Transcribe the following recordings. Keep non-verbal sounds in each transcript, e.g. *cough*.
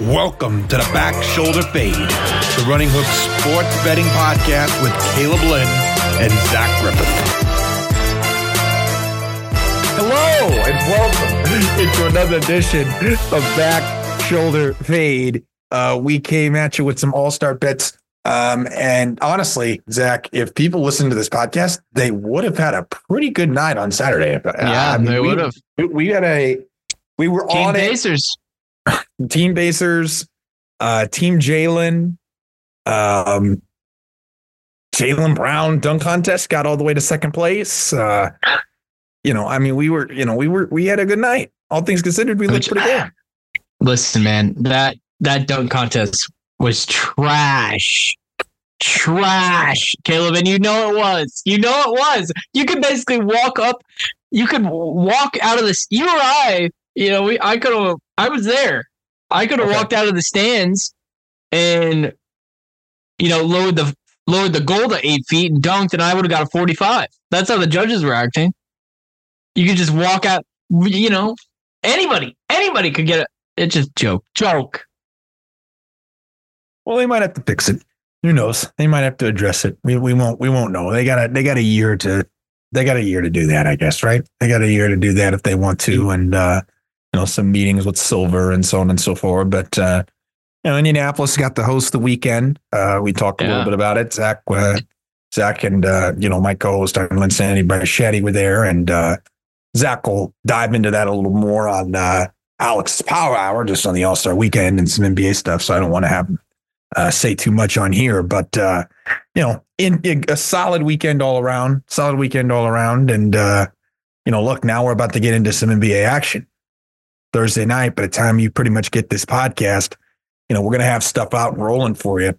Welcome to the Back Shoulder Fade, the Running Hook Sports Betting Podcast with Caleb Lynn and Zach Griffith. Hello and welcome into another edition of Back Shoulder Fade. Uh, we came at you with some all star bets. Um, and honestly, Zach, if people listen to this podcast, they would have had a pretty good night on Saturday. Yeah, I mean, they we- would have. We, we had a, we were Team on it. *laughs* Team Basers, uh, Team Jaylen, um, Jaylen Brown dunk contest got all the way to second place. Uh, you know, I mean, we were, you know, we were, we had a good night. All things considered, we looked Which- pretty good. Listen, man, that that dunk contest was trash. Trash, Caleb, and you know it was. You know it was. You could basically walk up. You could walk out of this. You or I, you know, we. I could have. I was there. I could have Okay. walked out of the stands, and you know, lowered the lowered the goal to eight feet and dunked, and I would have got a forty-five. That's how the judges were acting. You could just walk out. You know, anybody, anybody could get it. It's just joke, joke. Well, they might have to fix it. Who knows? They might have to address it. We we won't we won't know. They got a they got a year to they got a year to do that, I guess, right? They got a year to do that if they want to, and uh, you know, some meetings with Silver and so on and so forth. But uh, you know, Indianapolis got to host the weekend. Uh, we talked a little bit about it. Zach, uh, Zach, and uh, you know, my co-host Lynn Sandy, Brett Shetty were there, and uh, Zach will dive into that a little more on uh, Alex's Power Hour, just on the All Star Weekend and some NBA stuff. So I don't want to have uh, say too much on here, but uh, you know, in, in a solid weekend all around, solid weekend all around, and uh, you know, look, now we're about to get into some NBA action Thursday night. By the time you pretty much get this podcast, you know, we're gonna have stuff out and rolling for you.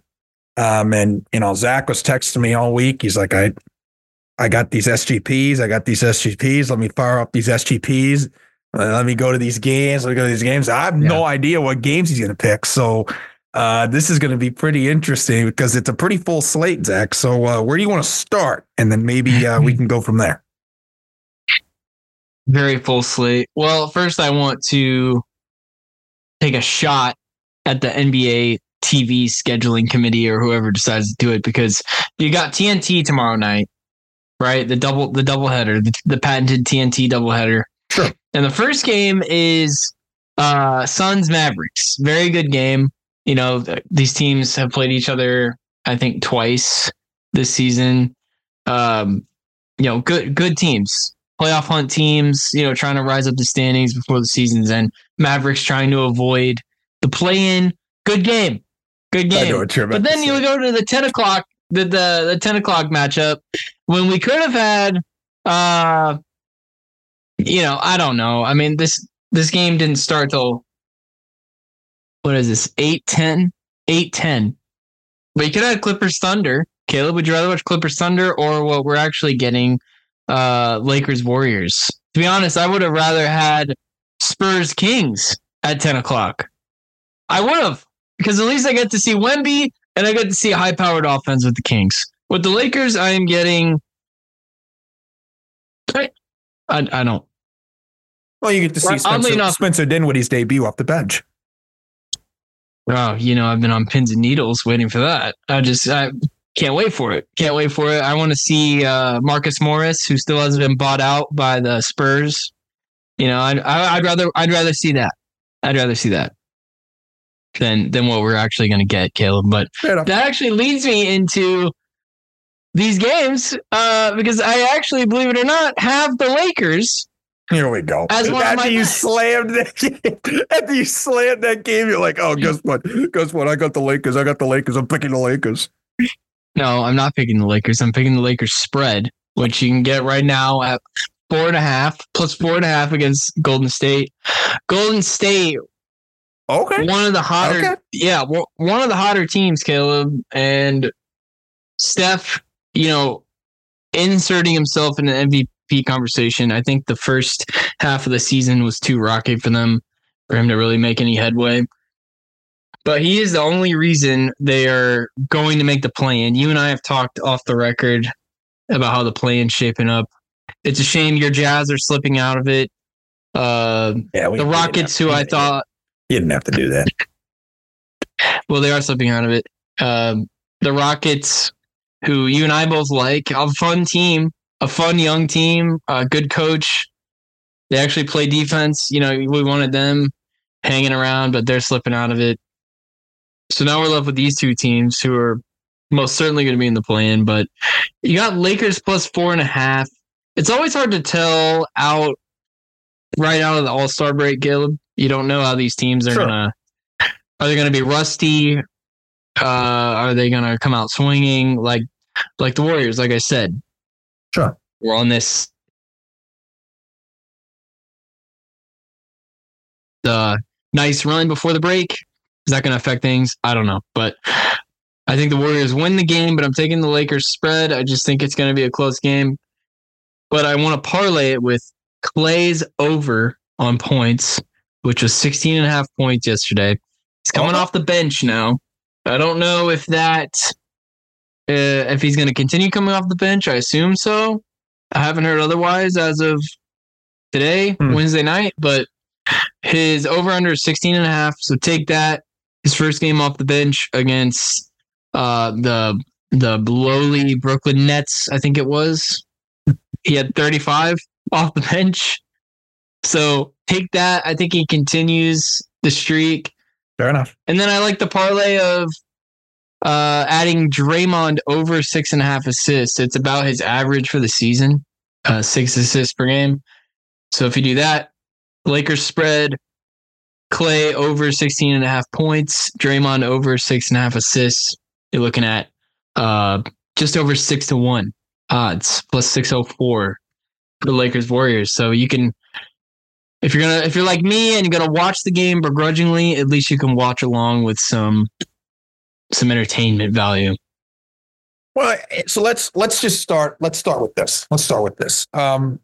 Um, and you know, Zach was texting me all week. He's like, I, I got these SGPs. I got these SGPs. Let me fire up these SGPs. Uh, Let me go to these games. Let me go to these games. I have no idea what games he's going to pick. So uh, this is going to be pretty interesting because it's a pretty full slate, Zach. So uh, where do you want to start? And then maybe uh, we *laughs* can go from there. Very full slate. Well, first I want to take a shot at the NBA TV scheduling committee or whoever decides to do it because you got TNT tomorrow night, right? The double the doubleheader, the, the patented TNT doubleheader. Sure. And the first game is uh Suns Mavericks. Very good game. You know, th- these teams have played each other I think twice this season. Um you know, good good teams. Playoff hunt teams, you know, trying to rise up the standings before the season's end. Mavericks trying to avoid the play in. Good game. Good game. what you're about But then you go to the 10 o'clock, the, the, the 10 o'clock matchup when we could have had, uh, you know, I don't know. I mean, this, this game didn't start till, what is this? 8 10? 8 10. But you could have Clippers Thunder. Caleb, would you rather watch Clippers Thunder or what we're actually getting, uh, Lakers Warriors? To be honest, I would have rather had Spurs Kings at 10 o'clock. I would have because at least I get to see Wemby and I get to see a high powered offense with the Kings. With the Lakers, I am getting. I, I, don't. Well, you get to see Well, Spencer, enough- Spencer Dinwiddie's debut off the bench. Oh, you know, I've been on pins and needles waiting for that. I just I can't wait for it. Can't wait for it. I want to see uh, Marcus Morris, who still hasn't been bought out by the Spurs. You know, I'd, I- I'd rather I'd rather see that. I'd rather see that than than what we're actually going to get, Caleb. But that actually leads me into these games uh, because I actually, believe it or not, have the Lakers. Here we go. As one after my you slammed that game, *laughs* after you slammed that game, you're like, oh, guess what? Guess what? I got the Lakers. I got the Lakers. I'm picking the Lakers. No, I'm not picking the Lakers. I'm picking the Lakers spread, which you can get right now at four and a half plus four and a half against Golden State. Golden State, Okay. one of the hotter, Okay. yeah, one of the hotter teams, Caleb and Steph. You know, inserting himself in the MVP conversation. I think the first half of the season was too rocky for them for him to really make any headway. But he is the only reason they are going to make the play in. You and I have talked off the record about how the play in shaping up. It's a shame your Jazz are slipping out of it. Uh, Yeah, we, the Rockets, who I thought you didn't have to do that. *laughs* well, they are slipping out of it. Um, the Rockets, who you and I both like, a fun team, a fun young team, a good coach. They actually play defense. You know, we wanted them hanging around, but they're slipping out of it. So now we're left with these two teams who are most certainly going to be in the play-in. But you got Lakers plus four and a half. It's always hard to tell out right out of the All Star break, Caleb. You don't know how these teams are Sure. gonna are they gonna be rusty? Uh, are they gonna come out swinging like like the Warriors? Like I said, Sure. we're on this the nice run before the break. Is that going to affect things? I don't know, but I think the Warriors win the game. But I'm taking the Lakers spread. I just think it's going to be a close game. But I want to parlay it with Clay's over on points, which was 16 and a half points yesterday. He's coming off the bench now. I don't know if that uh, if he's going to continue coming off the bench. I assume so. I haven't heard otherwise as of today, Hmm. Wednesday night, but his over under is 16 and a half. So take that. His first game off the bench against uh, the the lowly Brooklyn Nets, I think it was. He had 35 off the *laughs* bench. So take that. I think he continues the streak. Fair enough. And then I like the parlay of uh, adding Draymond over six and a half assists. It's about his average for the season, uh, six assists per game. So if you do that, Lakers spread, Clay over 16 and a half points, Draymond over six and a half assists. You're looking at uh, just over six to one odds, plus 604 for the Lakers Warriors. So you can if you're gonna if you're like me and you're gonna watch the game begrudgingly, at least you can watch along with some some entertainment value. Well, eh, so let's let's just start. Let's start with this. Let's start with this. Um,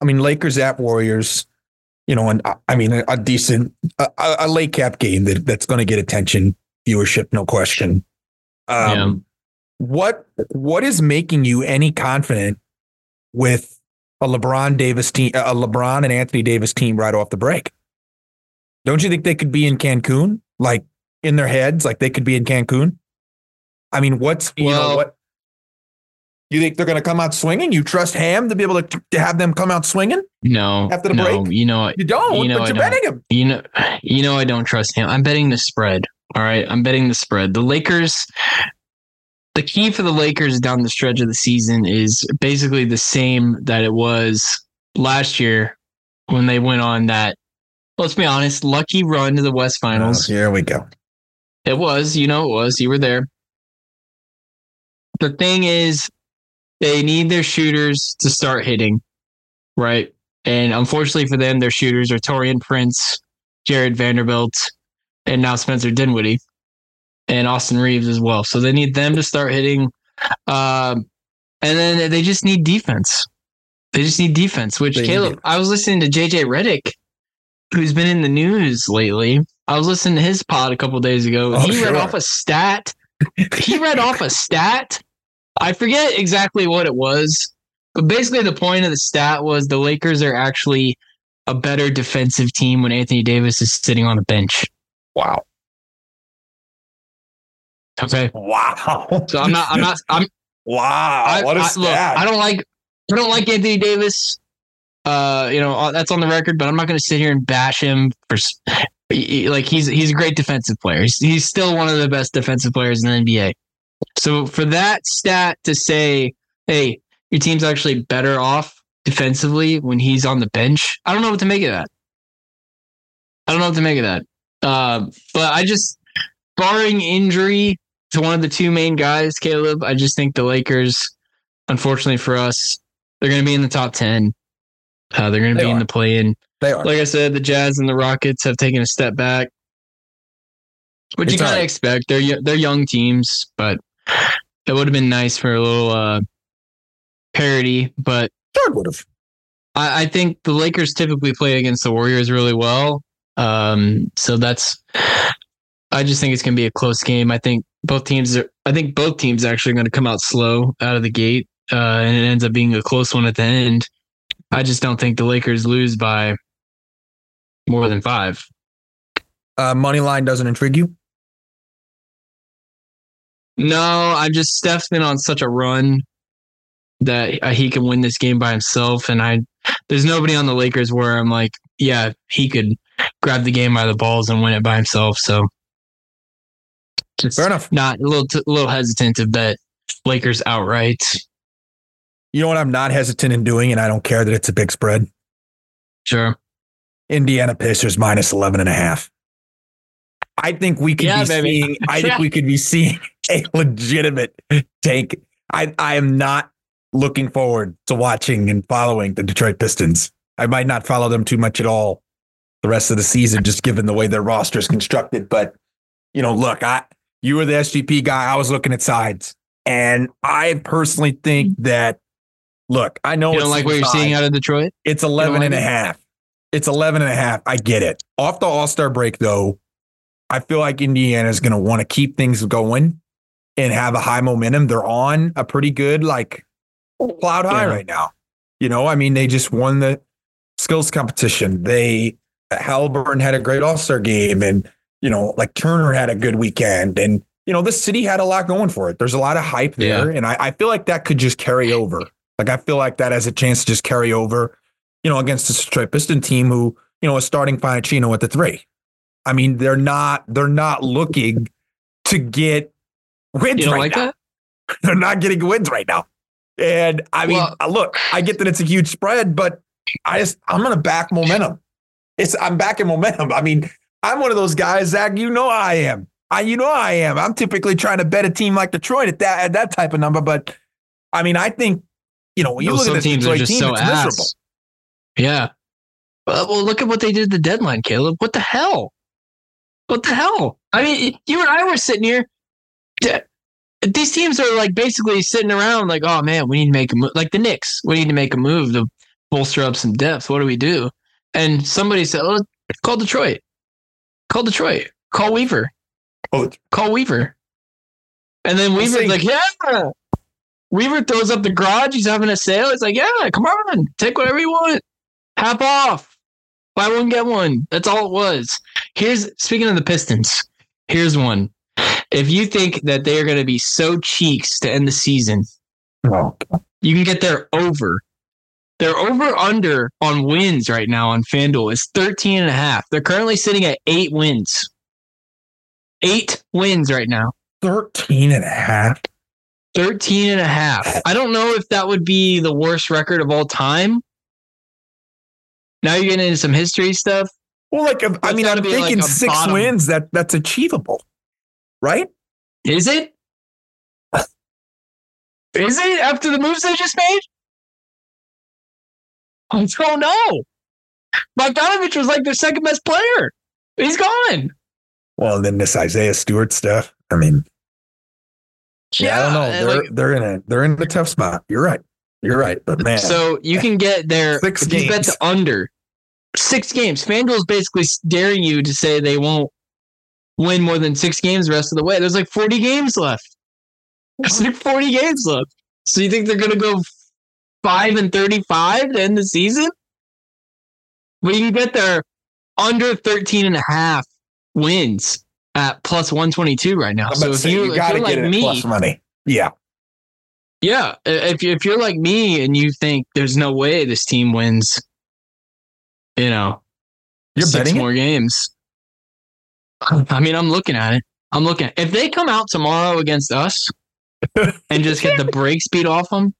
I mean, Lakers at Warriors. You know, and uh, I mean, a, a decent, a, a late cap game that that's going to get attention, viewership, no question. Um, What what is making you any confident with a LeBron Davis team, a LeBron and Anthony Davis team right off the break? Don't you think they could be in Cancun, like in their heads, like they could be in Cancun? I mean, what's you know Well- what? You think they're going to come out swinging? You trust Ham to be able to, to have them come out swinging? No, After the no, break? you know, You don't, You know, but you're betting him. you know, you know, I don't trust him. I'm betting the spread. All right, I'm betting the spread. The Lakers. The key for the Lakers down the stretch of the season is basically the same that it was last year when they went on that. Let's be honest, lucky run to the West oh, Finals. Oh, here we go. It was, you know, it was. You were there. The thing is, they need their shooters to start hitting, right? And unfortunately for them, their shooters are Taurean Prince, Jarred Vanderbilt, and now Spencer Dinwiddie, and Austin Reaves as well. So they need them to start hitting. Um, and then they just need defense. They just need defense, which They Caleb. I was listening to JJ Redick, who's been in the news lately. I was listening to his pod a couple days ago. Oh, he read off a stat. He read off a *laughs* stat. I forget exactly what it was, but basically the point of the stat was the Lakers are actually a better defensive team when Anthony Davis is sitting on the bench. Wow. Okay. Wow. So I'm not I'm not I'm *laughs* Wow. I, what a I- stat. look, I don't like I don't like Anthony Davis. Uh, you know uh, that's on the record, but I'm not going to sit here and bash him for s- he- he- like he's he's a great defensive player. He's, he's still one of the best defensive players in the NBA. So for that stat to say, hey, your team's actually better off defensively when he's on the bench, I don't know what to make of that. I don't know what to make of that. Uh, but I just, barring injury to one of the two main guys, Caleb, I just think the Lakers, unfortunately for us, they're going to be in the top 10. Uh, they're going to They be in the play in. they are. Like I said, the Jazz and the Rockets have taken a step back, which you It's all kind of right. expect. They're they're young teams, but it would have been nice for a little uh, parity. But would have. I, I think the Lakers typically play against the Warriors really well. Um, so that's. I just think it's going to be a close game. I think both teams are. I think both teams are actually going to come out slow out of the gate, uh, and it ends up being a close one at the end. I just don't think the Lakers lose by more than five. Uh, money line doesn't intrigue you? No, I'm just Steph's been on such a run that uh, he can win this game by himself, and I there's nobody on the Lakers where I'm like, yeah, he could grab the game by the balls and win it by himself. So just Fair enough. not a little t- a little hesitant to bet Lakers outright. You know what I'm not hesitant in doing, and I don't care that it's a big spread. Sure. Indiana Pacers minus 11 and a half. I think we could Yeah, be baby. seeing I think *laughs* we could be seeing a legitimate tank. I, I am not looking forward to watching and following the Detroit Pistons. I might not follow them too much at all the rest of the season, just given the way their roster is constructed. But you know, look, I you were the SGP guy. I was looking at sides. And I personally think mm-hmm. that look, I know You don't like what you're seeing out of Detroit? It's 11 like and a half. It's 11 and a half. I get it. Off the All Star break, though, I feel like Indiana is going to want to keep things going and have a high momentum. They're on a pretty good, like, cloud high Yeah. right now. You know, I mean, they just won the skills competition. They, Halliburton had a great All Star game, and, you know, like Turner had a good weekend. And, you know, the city had a lot going for it. There's a lot of hype there. And I, I feel like that could just carry over. Like, I feel like that has a chance to just carry over you know, against the Detroit Piston team who, you know, is starting Fontecchio at the three. I mean, they're not they're not looking to get wins You don't right like now. that? *laughs* They're not getting wins right now. And I mean, Well- uh, look, I get that it's a huge spread, but I just I'm gonna back momentum. It's I'm backing momentum. I mean, I'm one of those guys, Zach. You know I am. I you know I am. I'm typically trying to bet a team like Detroit at that at that type of number, but I mean, I think you know when you Well, look at this teams Detroit just team, so it's ass. miserable. Yeah. Well, well, look at what they did at the deadline, Caleb. What the hell? What the hell? I mean, you and I were sitting here. These teams are like basically sitting around, like, oh man, we need to make a move. Like the Knicks, we need to make a move to bolster up some depth. What do we do? And somebody said, oh, call Detroit. Call Detroit. Call Weaver. Oh, Call Weaver. And then Weaver's like, yeah. Weaver throws up the garage. He's having a sale. It's like, yeah, come on, take whatever you want. Half off. Buy one, get one. That's all it was. Here's speaking of the Pistons, here's one. If you think that they are going to be so cheeks to end the season, oh, you can get their over. Their over under on wins right now on FanDuel is 13 and a half. They're currently sitting at eight wins. Eight wins right now. 13 and a half. 13 and a half. I don't know if that would be the worst record of all time. Now you're getting into some history stuff. Well, like I mean, I'm be like thinking six bottom. wins. That that's achievable, right? Is it? Is it after the moves they just made? I don't know. Bogdanovich was like their second best player. He's gone. Well, and then this Isaiah Stewart stuff. I mean, yeah, I don't know. They're like- they're in a they're in a tough spot. You're right. You're right. But man, So you can get there Six bet games. the under six games. FanDuel's basically daring you to say they won't win more than six games the rest of the way. There's like 40 games left. There's like 40 games left. So you think they're gonna go five and 35 to end the season? But you can get there under 13 and a half wins at plus 122 right now. So if you, you if got to you're get like me, plus money. Yeah, yeah, if if you're like me and you think there's no way this team wins, you know, you're six betting it? more games. I mean, I'm looking at it. I'm looking. If they come out tomorrow against us *laughs* and just get the break speed off them,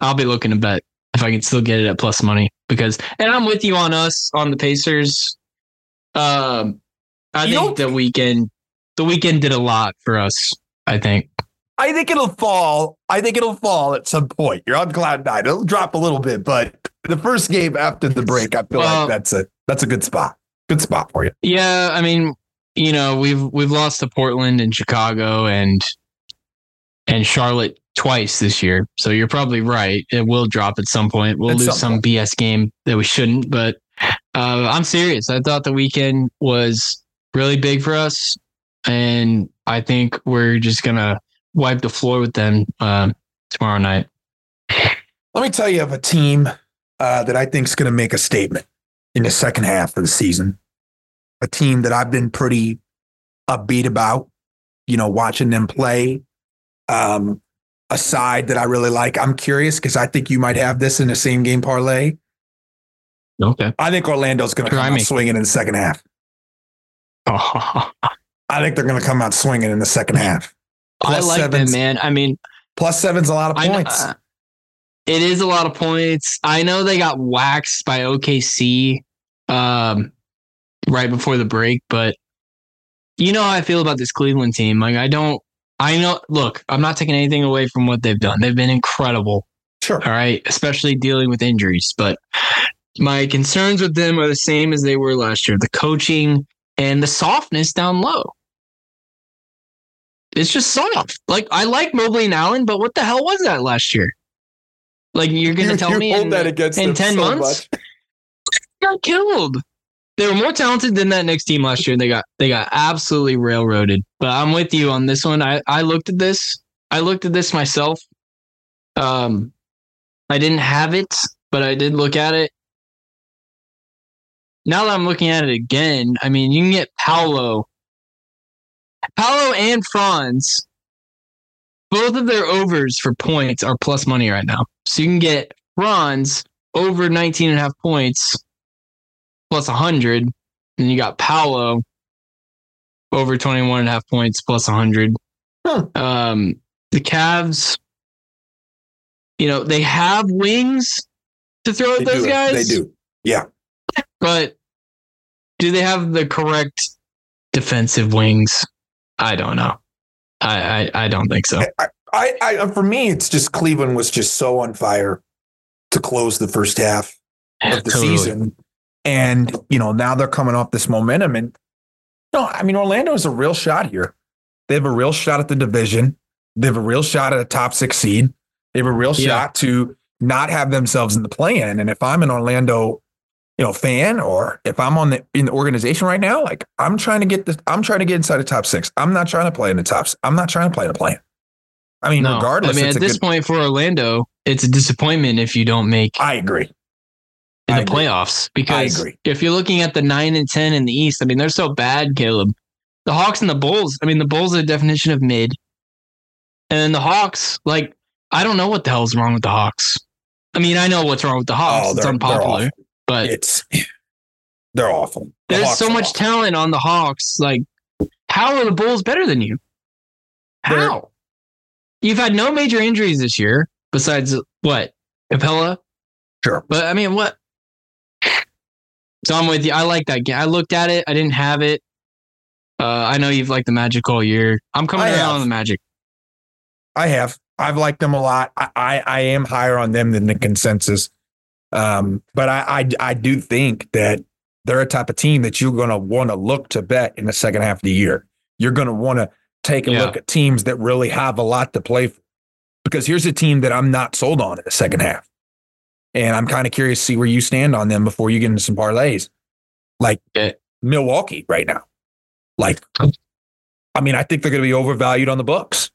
I'll be looking to bet if I can still get it at plus money because. And I'm with you on us on the Pacers. Um, I You think the weekend, the weekend did a lot for us. I think. I think it'll fall. I think it'll fall at some point. You're on cloud nine. It'll drop a little bit, but the first game after the break, I feel Well- like that's a that's a good spot. Good spot for you. Yeah, I mean, you know, we've we've lost to Portland and Chicago and and Charlotte twice this year. So you're probably right. It will drop at some point. We'll At lose some. BS game that we shouldn't, but uh, I'm serious. I thought the weekend was really big for us, and I think we're just gonna wipe the floor with them um, tomorrow night. Let me tell you of a team uh, that I think is going to make a statement in the second half of the season. A team that I've been pretty upbeat about you know, watching them play. Um, a side that I really like. I'm curious because I think you might have this in the same game parlay. Okay. I think Orlando's going to Try come me. out swinging in the second half. Oh, *laughs* I think they're going to come out swinging in the second half. I Plus like sevens. them, man. I mean, Plus seven's a lot of I know, points. uh, it is a lot of points. I know they got waxed by OKC um, right before the break, but you know how I feel about this Cleveland team. Like, I don't. I know. Look, I'm not taking anything away from what they've done. They've been incredible. sure. All right, especially dealing with injuries. But my concerns with them are the same as they were last year: the coaching and the softness down low. It's just soft. Like I like Mobley and Allen, but what the hell was that last year? Like you're gonna You- tell you me in, in 10 so months? much. *laughs* got killed. They were more talented than that next team last year. They got they got absolutely railroaded. But I'm with you on this one. I I looked at this. I looked at this myself. Um, I didn't have it, but I did look at it. Now that I'm looking at it again, I mean, you can get Paolo, Paolo and Franz. Both of their overs for points are plus money right now. So you can get Franz over 19 and a half points plus 100. And you got Paolo over 21 and a half points plus 100. Huh. Um, the Cavs, you know, they have wings to throw They at those do. guys. They do. Yeah. But do they have the correct defensive wings? I don't know. I, I, I don't think so. I, I, for me, it's just Cleveland was just so on fire to close the first half of the Totally. season. And, you know, now they're coming off this momentum. And no, I mean, Orlando is a real shot here. They have a real shot at the division. They have a real shot at a top six seed. They have a real Yeah. shot to not have themselves in the play in. And if I'm an Orlando, you know, fan, or if I'm on the in the organization right now, like I'm trying to get the I'm trying to get inside the top six. I'm not trying to play in the tops. I'm not trying to play in the play. I mean, No, regardless, I mean, at this good, point for Orlando, it's a disappointment if you don't make I agree. In I the agree. playoffs because if you're looking at the nine and ten in the East, I mean they're so bad, Caleb. The Hawks and the Bulls. I mean the Bulls are the definition of mid, and then the Hawks. Like I don't know what the hell's wrong with the Hawks. I mean I know what's wrong with the Hawks. Oh, it's they're- they're unpopular, but It's *sighs* they're awful. The there's Hawks so much awful. talent on the Hawks. Like how are the Bulls better than you? They're- How? You've had no major injuries this year besides what Capela. Sure. But I mean, what? So I'm with you. I like that game. I looked at it. I didn't have it. Uh, I know you've liked the Magic all year. I'm coming I around have. on the Magic. I have. I've liked them a lot. I, I, I am higher on them than the consensus. Um, but I, I I do think that they're a type of team that you're gonna want to look to bet in the second half of the year. You're gonna want to take a Yeah. look at teams that really have a lot to play for. Because here's a team that I'm not sold on in the second half. And I'm kind of curious to see where you stand on them before you get into some parlays. Like Okay. Milwaukee right now. Like, I mean, I think they're going to be overvalued on the books.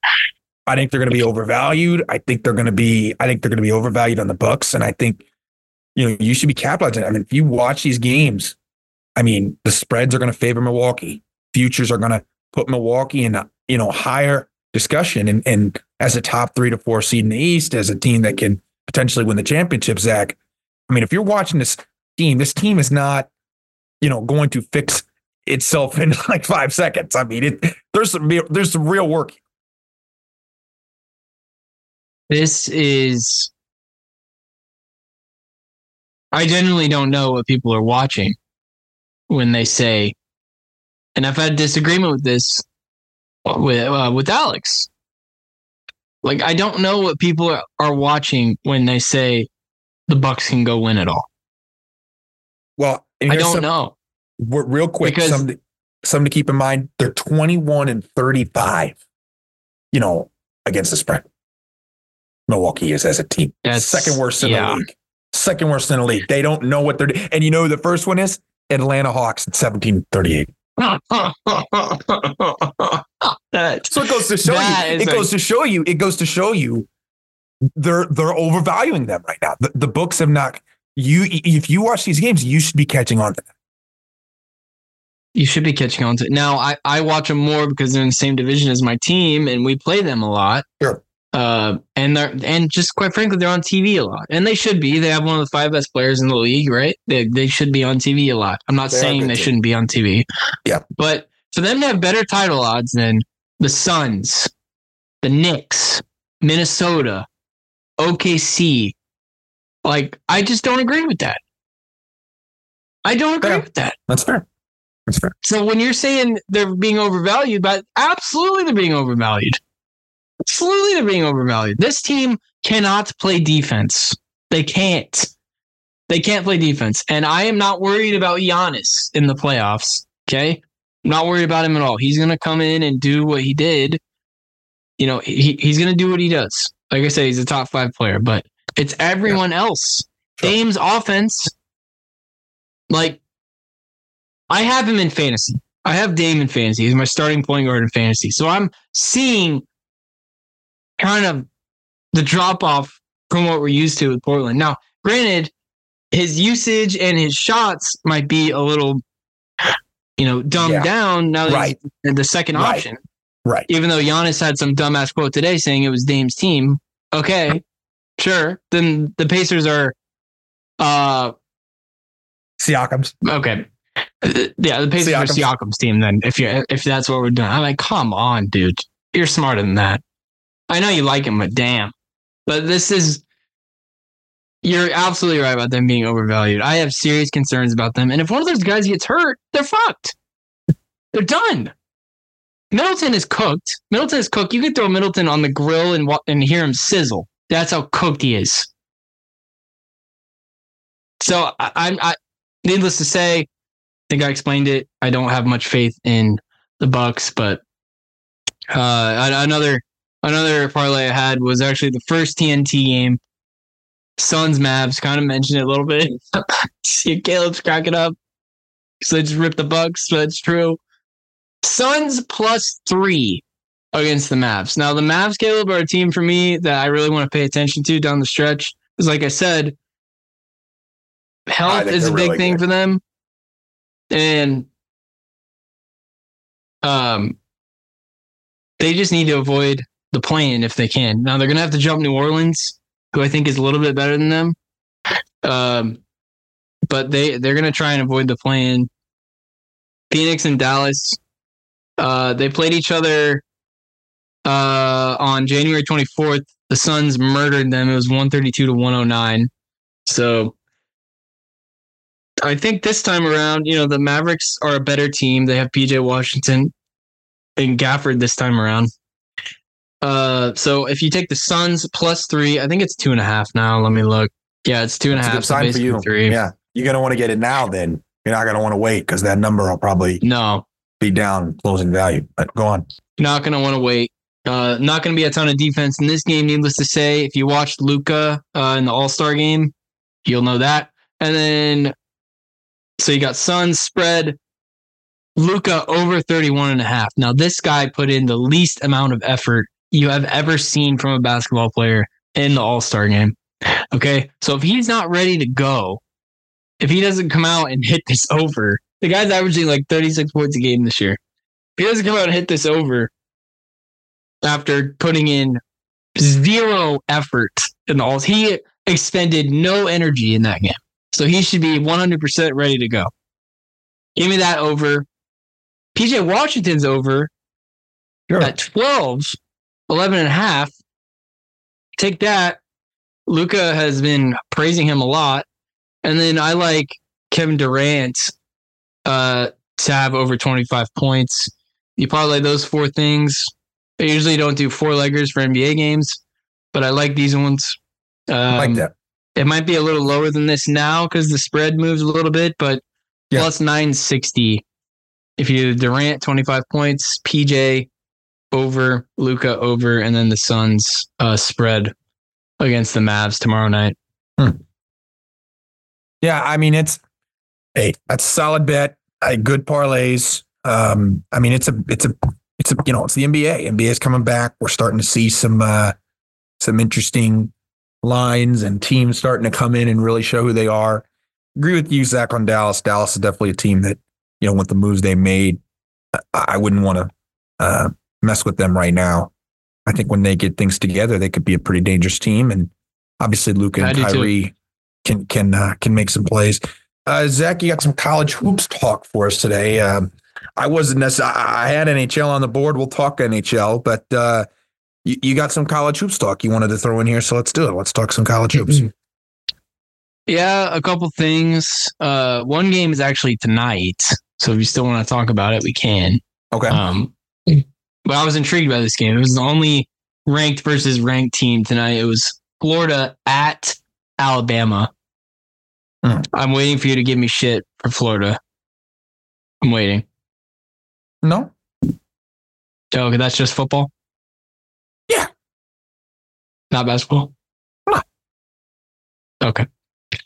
I think they're going to be overvalued. I think they're going to be. I think they're going to be overvalued on the books, and I think you know you should be capitalizing. I mean, if you watch these games, I mean, the spreads are going to favor Milwaukee. Futures are going to put Milwaukee in a you know higher discussion, and and as a top three to four seed in the East, as a team that can potentially win the championship. Zach, I mean, if you're watching this team, this team is not you know going to fix itself *laughs* in like five seconds. I mean, it there's some there's some real work. This is. I genuinely don't know what people are watching when they say, and I've had disagreement with this with uh, with Alex. Like I don't know what people are, watching when they say the Bucks can go win it all. Well, I don't some- know. Real quick, Because- something to, something to keep in mind: they're 21 and 35. You know, against the spread. Milwaukee is as a team That's- second worst in yeah. the league. Second worst in the league. They don't know what they're doing. And you know who the first one is Atlanta Hawks at 17 38. *laughs* That- So it goes to show That you. It a- goes to show you. It goes to show you. They're they're overvaluing them right now. The, the books have not. You if you watch these games, you should be catching on to them. You should be catching on to it. Now, I, I watch them more because they're in the same division as my team and we play them a lot. Sure. Uh, and they're and just quite frankly, they're on TV a lot, and they should be. They have one of the five best players in the league, right? They they should be on TV a lot. I'm not They saying they team. shouldn't be on TV. Yeah. but for them to have better title odds than the Suns, the Knicks, Minnesota, OKC, like I just don't agree with that. I don't agree Yeah. with that. That's fair. That's fair. So when you're saying they're being overvalued, but absolutely they're being overvalued. Absolutely they're being overvalued. This team cannot play defense. They can't. They can't play defense. And I am not worried about Giannis in the playoffs. Okay. I'm not worried about him at all. He's gonna come in and do what he did. You know, he, he's gonna do what he does. Like I said, he's a top five player, but it's everyone else. Sure. Dame's offense, like I have him in fantasy. I have Dame in fantasy. He's my starting point guard in fantasy. So I'm seeing kind of the drop off from what we're used to with Portland. Now, granted, his usage and his shots might be a little, you know, dumbed Yeah. down now that Right. the second Right. option. Right. Even though Giannis had some dumbass quote today saying it was Dame's team. Okay, sure. Then the Pacers are uh Siakam's. Okay. Yeah, the Pacers are Siakam's. Siakam's team. Then, if you if that's what we're doing, I'm like, come on, dude, you're smarter than that. I know you like him, but damn. But this is, you're absolutely right about them being overvalued. I have serious concerns about them, and if one of those guys gets hurt, they're fucked. *laughs* They're done. Middleton is cooked. Middleton is cooked. You could throw Middleton on the grill and and hear him sizzle. That's how cooked he is. So I, I'm, I, needless to say, I think I explained it. I don't have much faith in the Bucks, but uh, another another parlay I had was actually the first TNT game. Suns Mavs kind of mentioned it a little bit. *laughs* See Caleb's cracking up. So they just ripped the Bucks, but it's true. Suns plus three against the Mavs. Now the Mavs, Caleb, are a team for me that I really want to pay attention to down the stretch. Because like I said, health is a big really thing good. for them. And um they just need to avoid the play in if they can. Now they're gonna have to jump New Orleans, who I think is a little bit better than them. Um but they they're gonna try and avoid the play in. Phoenix and Dallas. Uh they played each other uh on January 24th. The Suns murdered them. It was 132 to 109. So I think this time around, you know, the Mavericks are a better team. They have PJ Washington and Gafford this time around. Uh, so if you take the Suns plus three, I think it's two and a half now. Let me look. Yeah, it's two and a That's a half. good so sign for you. Three. Yeah. You're going to want to get it now then. You're not going to want to wait because that number will probably No, be down closing value. But go on. not gonna want to wait. Uh, not gonna be a ton of defense in this game. Needless to say, if you watched Luka uh, in the All Star game, you'll know that. And then, so you got Suns spread. Luka over 31 and a half. Now, this guy put in the least amount of effort you have ever seen from a basketball player in the All Star game. Okay. So if he's not ready to go, if he doesn't come out and hit this over, the guy's averaging like 36 points a game this year. If he doesn't come out and hit this over after putting in zero effort in the All, he expended no energy in that game. So he should be 100% ready to go. Give me that over. PJ Washington's over Sure. at 12, 11 and a half. Take that. Luka has been praising him a lot. And then I like Kevin Durant uh, to have over 25 points. You parlay those four things. I usually don't do four leggers for NBA games, but I like these ones. Um, I like that. It might be a little lower than this now because the spread moves a little bit, but Yeah. plus 960. If you do Durant 25 points, PJ over, Luka over, and then the Suns uh, spread against the Mavs tomorrow night. Yeah, I mean it's hey, that's a solid bet. Uh, good parlays. Um, I mean it's a it's a it's a you know it's the NBA. NBA is coming back. We're starting to see some uh, some interesting lines and teams starting to come in and really show who they are. Agree with you, Zach, on Dallas. Dallas is definitely a team that you know, with the moves they made, I, I wouldn't want to uh, mess with them right now. I think when they get things together, they could be a pretty dangerous team. And obviously, Luka and Kyrie can can uh, can make some plays. Uh, Zach, you got some college hoops talk for us today. Um, I wasn't necessarily. I had NHL on the board. We'll talk NHL, but uh, you, you got some college hoops talk you wanted to throw in here, so let's do it. Let's talk some college hoops. Yeah, a couple things. Uh, one game is actually tonight, so if you still want to talk about it, we can. Okay. Um, but I was intrigued by this game. It was the only ranked versus ranked team tonight. It was Florida at Alabama. Hmm. I'm waiting for you to give me shit for Florida. I'm waiting. No. Oh, okay, that's just football. Yeah. Not basketball. No. Okay.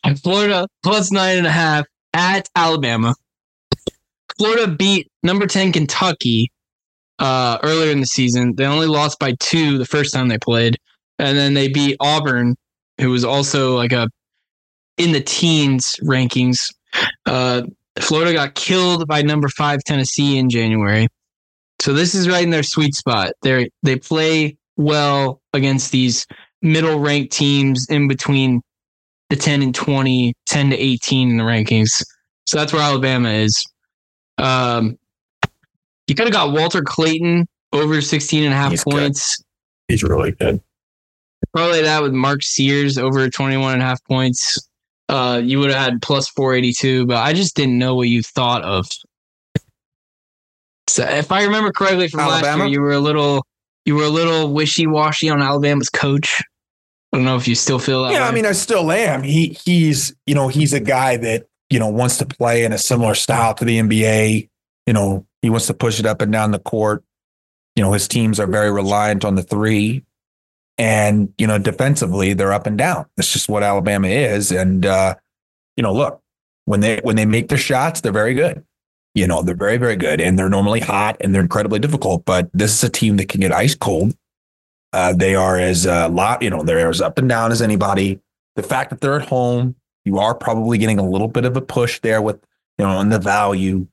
And Florida plus nine and a half at Alabama. Florida beat number 10 Kentucky uh, earlier in the season. They only lost by two the first time they played. And then they beat Auburn, who was also like a in the teens rankings. Uh, Florida got killed by number five Tennessee in January. So this is right in their sweet spot. They they play well against these middle ranked teams in between the 10 and 20, 10 to 18 in the rankings. So that's where Alabama is. Um, you could have got Walter Clayton over 16 and a half He's good. points. He's really good. Probably that with Mark Sears over 21 and a half points. Uh, you would have had plus 482, but I just didn't know what you thought of. So if I remember correctly from last Alabama? year, you were a little you were a little wishy washy on Alabama's coach. I don't know if you still feel that. Yeah, way. I mean, I still am. He he's you know he's a guy that you know wants to play in a similar style to the NBA. You know, he wants to push it up and down the court. You know, his teams are very reliant on the three, and you know, defensively they're up and down. That's just what Alabama is. And uh, you know, look when they when they make their shots, they're very good. You know, they're very very good, and they're normally hot and they're incredibly difficult. But this is a team that can get ice cold. Uh, they are as uh, lot, you know, they're as up and down as anybody. The fact that they're at home, you are probably getting a little bit of a push there with, you know, on the value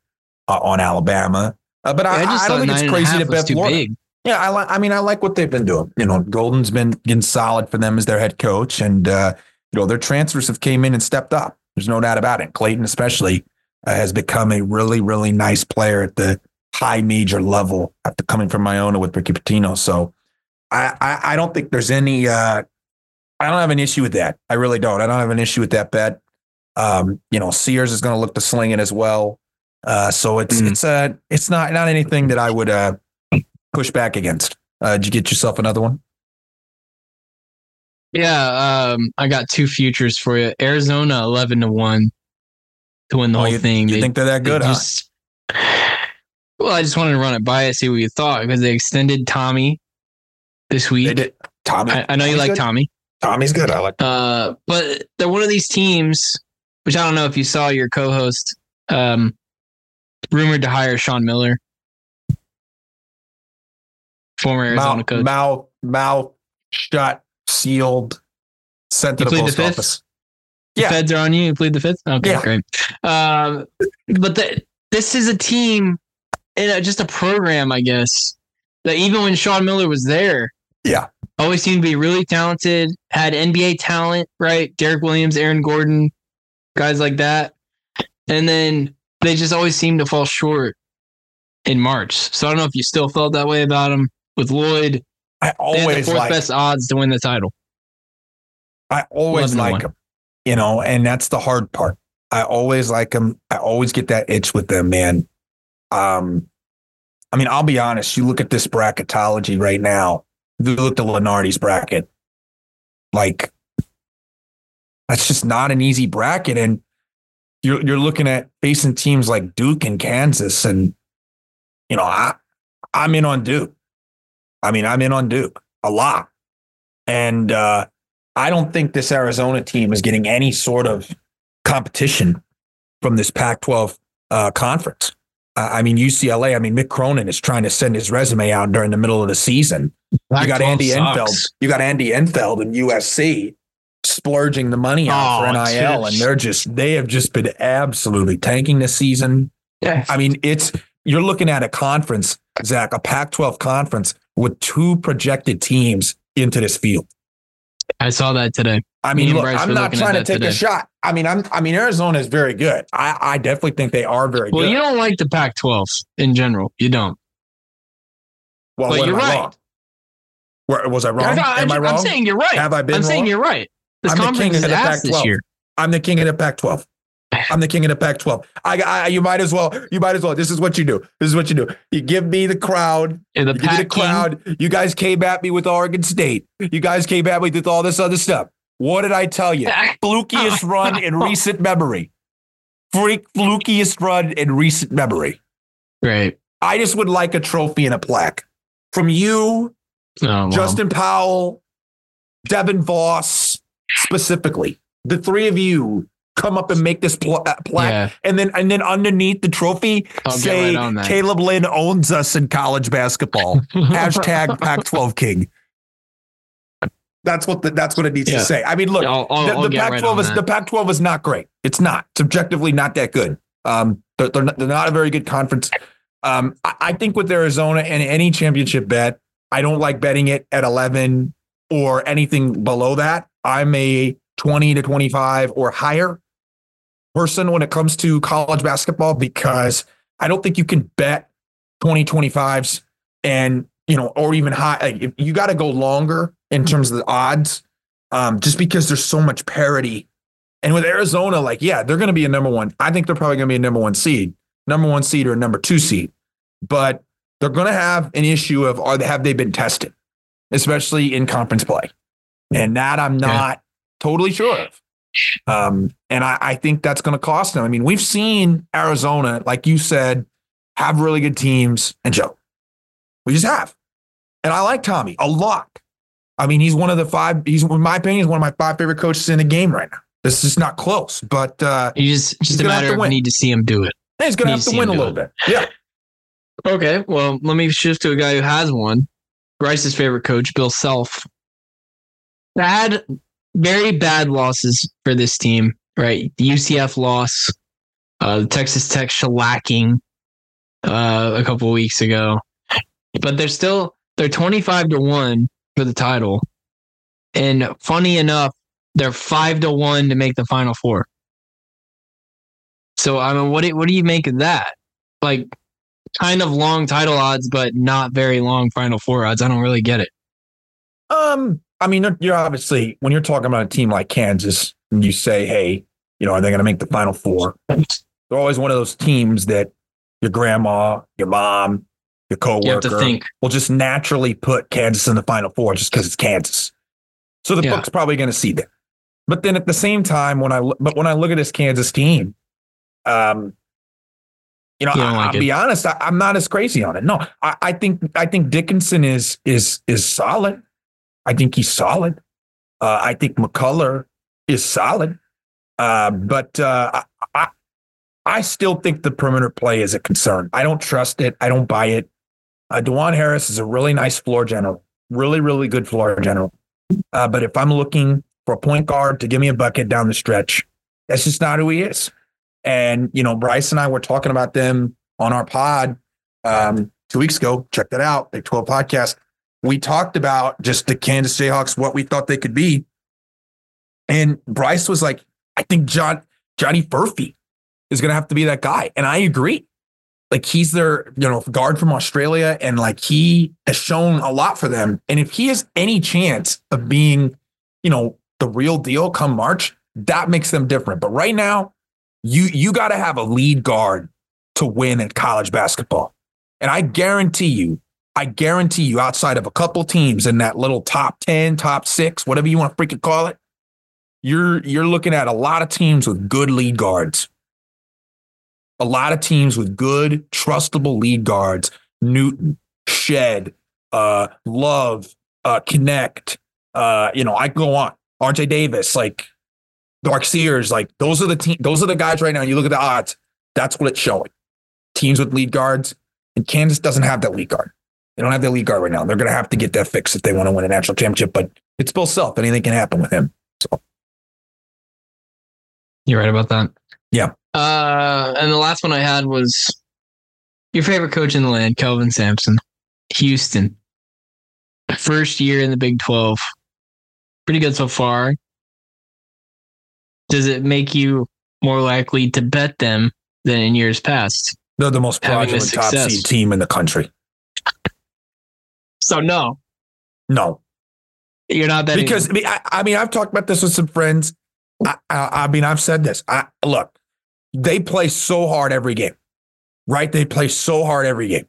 uh, on Alabama. Uh, but I, I just I don't think it's crazy to bet Florida. big. Yeah, I like. I mean, I like what they've been doing. You know, Golden's been getting solid for them as their head coach, and uh, you know their transfers have came in and stepped up. There's no doubt about it. Clayton, especially, uh, has become a really, really nice player at the high major level after coming from Iona with Ricky Pitino. So, I, I, I don't think there's any. Uh, I don't have an issue with that. I really don't. I don't have an issue with that bet. Um, you know, Sears is going to look to sling it as well. Uh, so it's Mhm. it's uh it's not not anything that I would uh push back against. Uh, did you get yourself another one? Yeah, um, I got two futures for you. Arizona eleven to one to win the Oh, whole you, thing. You They- think they're that they good? huh? just- well, I just wanted to run it by you, see what you thought because they extended Tommy this week. They did. Tommy. I, I know you like good. Tommy, Tommy's good. I like. uh, but they're one of these teams, which I don't know if you saw your co-host, um, rumored to hire Sean Miller, former Arizona Mouth, coach. mouth, mouth shut, sealed, sent to You the the post fifth? office. The Yeah. feds are on you. You plead the fifth. Okay, Yeah. great. Um, but the, this is a team and just a program, I guess. That even when Sean Miller was there, Yeah. always seemed to be really talented. Had NBA talent, right? Derrick Williams, Aaron Gordon, guys like that, and then they just always seem to fall short in March. So I don't know if you still felt that way about them with Lloyd. I had the always fourth like. best odds to win the title. I always like them, you know, and that's the hard part. I always like them. I always get that itch with them, man. Um, I mean, I'll be honest. You look at this bracketology right now. You look at Lunardi's bracket. Like, that's just not an easy bracket, and you're you're looking at facing teams like Duke and Kansas, and you know, I I'm in on Duke. I mean, I'm in on Duke a lot, and uh, I don't think this Arizona team is getting any sort of competition from this Pac 12 uh, conference. I mean, UCLA, I mean, Mick Cronin is trying to send his resume out during the middle of the season. You got Andy sucks. Enfield. You got Andy Enfield and USC splurging the money out Oh, for NIL, and they're just they have just been absolutely tanking this season. Yeah. I mean, it's you're looking at a conference, Zach, a Pac-12 conference with two projected teams into this field. I saw that today. I mean, and look, I'm not trying to take today. a shot. I mean, I'm I mean, Arizona is very good. I, I definitely think they are very Well, good. you don't like the Pac-12 in general. You don't. well, but you're I right. wrong? Where, was I wrong? I'm, am I wrong? I'm saying you're right. Have I been I'm saying you're right. This I'm the king conference of is the ass this Pac-12. year. I'm the king of the Pac-12. I'm the king of the Pac-12. I, I, you might as well. You might as well. This is what you do. This is what you do. You give me the crowd. Yeah, the you the crowd. You guys came at me with Oregon State. You guys came at me with all this other stuff. What did I tell you? Flukiest *laughs* run in recent memory. Freak flukiest run in recent memory. Right. I just would like a trophy and a plaque from you, Oh. Justin Powell, Devin Voss, specifically. The three of you come up and make this pla- uh, plaque, Yeah. and then and then underneath the trophy, I'll say right. Caleb Lynn owns us in college basketball. *laughs* Hashtag Pac-12 King. That's what the, that's what it needs Yeah. to say. I mean, look, I'll, I'll, the, the Pac-12 on is that. the Pac-12 is not great. It's not. It's objectively not that good. Um, they're, they're, not, they're not a very good conference. Um, I, I think with Arizona and any championship bet, I don't like betting it at 11 or anything below that. I'm a 20 to 25 or higher person when it comes to college basketball because I don't think you can bet 20, 25s and, you know, or even high. Like, you got to go longer in terms of the odds um, just because there's so much parity. And with Arizona, like, yeah, they're going to be a number one. I think they're probably going to be a number one seed, number one seed or a number two seed. But they're going to have an issue of are they, have they been tested, especially in conference play? And that I'm not totally sure of. Um, and I, I think that's going to cost them. I mean, we've seen Arizona, like you said, have really good teams and Joe. We just have. And I like Tommy a lot. I mean, he's one of the five, he's, in my opinion, he's one of my five favorite coaches in the game right now. This is not close, but uh, You just just a matter of need to see him do it. he's going to have to win a little it. bit. Yeah. Okay, well, let me shift to a guy who has one. Bryce's favorite coach, Bill Self. Bad, very bad losses for this team, right? The UCF loss, uh, Texas Tech shellacking uh, a couple weeks ago, but they're still they're twenty five to one for the title, and funny enough, they're five to one to make the Final Four. So I mean, what do, what do you make of that? Like, kind of long title odds, but not very long Final Four odds. I don't really get it. Um, I mean, you're- obviously when you're talking about a team like Kansas, and you say, "Hey, you know, are they going to make the Final Four? They're always one of those teams that your grandma, your mom, your You coworker think. will just naturally put Kansas in the Final Four just because it's Kansas. So the Yeah. book's probably going to see that. But then at the same time, when I but when I look at this Kansas team, um, you know, You I, like will be honest, I, I'm not as crazy on it. No, I, I think I think Dickinson is is is solid. I think he's solid. Uh, I think McCullar is solid. Uh, but uh, I, I still think the perimeter play is a concern. I don't trust it. I don't buy it. Uh, Dajuan Harris is a really nice floor general, really, really good floor general. Uh, but if I'm looking for a point guard to give me a bucket down the stretch, that's just not who he is. And, you know, Bryce and I were talking about them on our pod um, two weeks ago. Check that out, Big 12 podcast. We talked about just the Kansas Jayhawks, what we thought they could be. And Bryce was like, I think John Johnny Furphy is going to have to be that guy. And I agree like he's their you know guard from Australia, and like he has shown a lot for them. And if he has any chance of being, you know, the real deal come March, that makes them different. But right now, you you got to have a lead guard to win at college basketball, and I guarantee you. I guarantee you, outside of a couple teams in that little top 10, top six, whatever you want to freaking call it, you're you're looking at a lot of teams with good lead guards a lot of teams with good, trustable lead guards, Newton, Shead, uh, Love, uh, Knecht, uh, you know, I can go on. RJ Davis, like Mark Sears, like those are the team, those are the guys right now. You look at the odds, that's what it's showing. Teams with lead guards, and Kansas doesn't have that lead guard. They don't have the lead guard right now. They're gonna have to get that fixed if they want to win a national championship. But it's Bill Self. Anything can happen with him. You're right about that. Yeah. Uh, and the last one I had was your favorite coach in the land, Kelvin Sampson, Houston. First year in the Big 12. Pretty good so far. Does it make you more likely to bet them than in years past? They're the most fraudulent top seed team in the country. So no, No, you're not betting. because I mean, I, I mean, I've talked about this with some friends. I, I, I mean, I've said this. I look, they play so hard every game, right? They play so hard every game.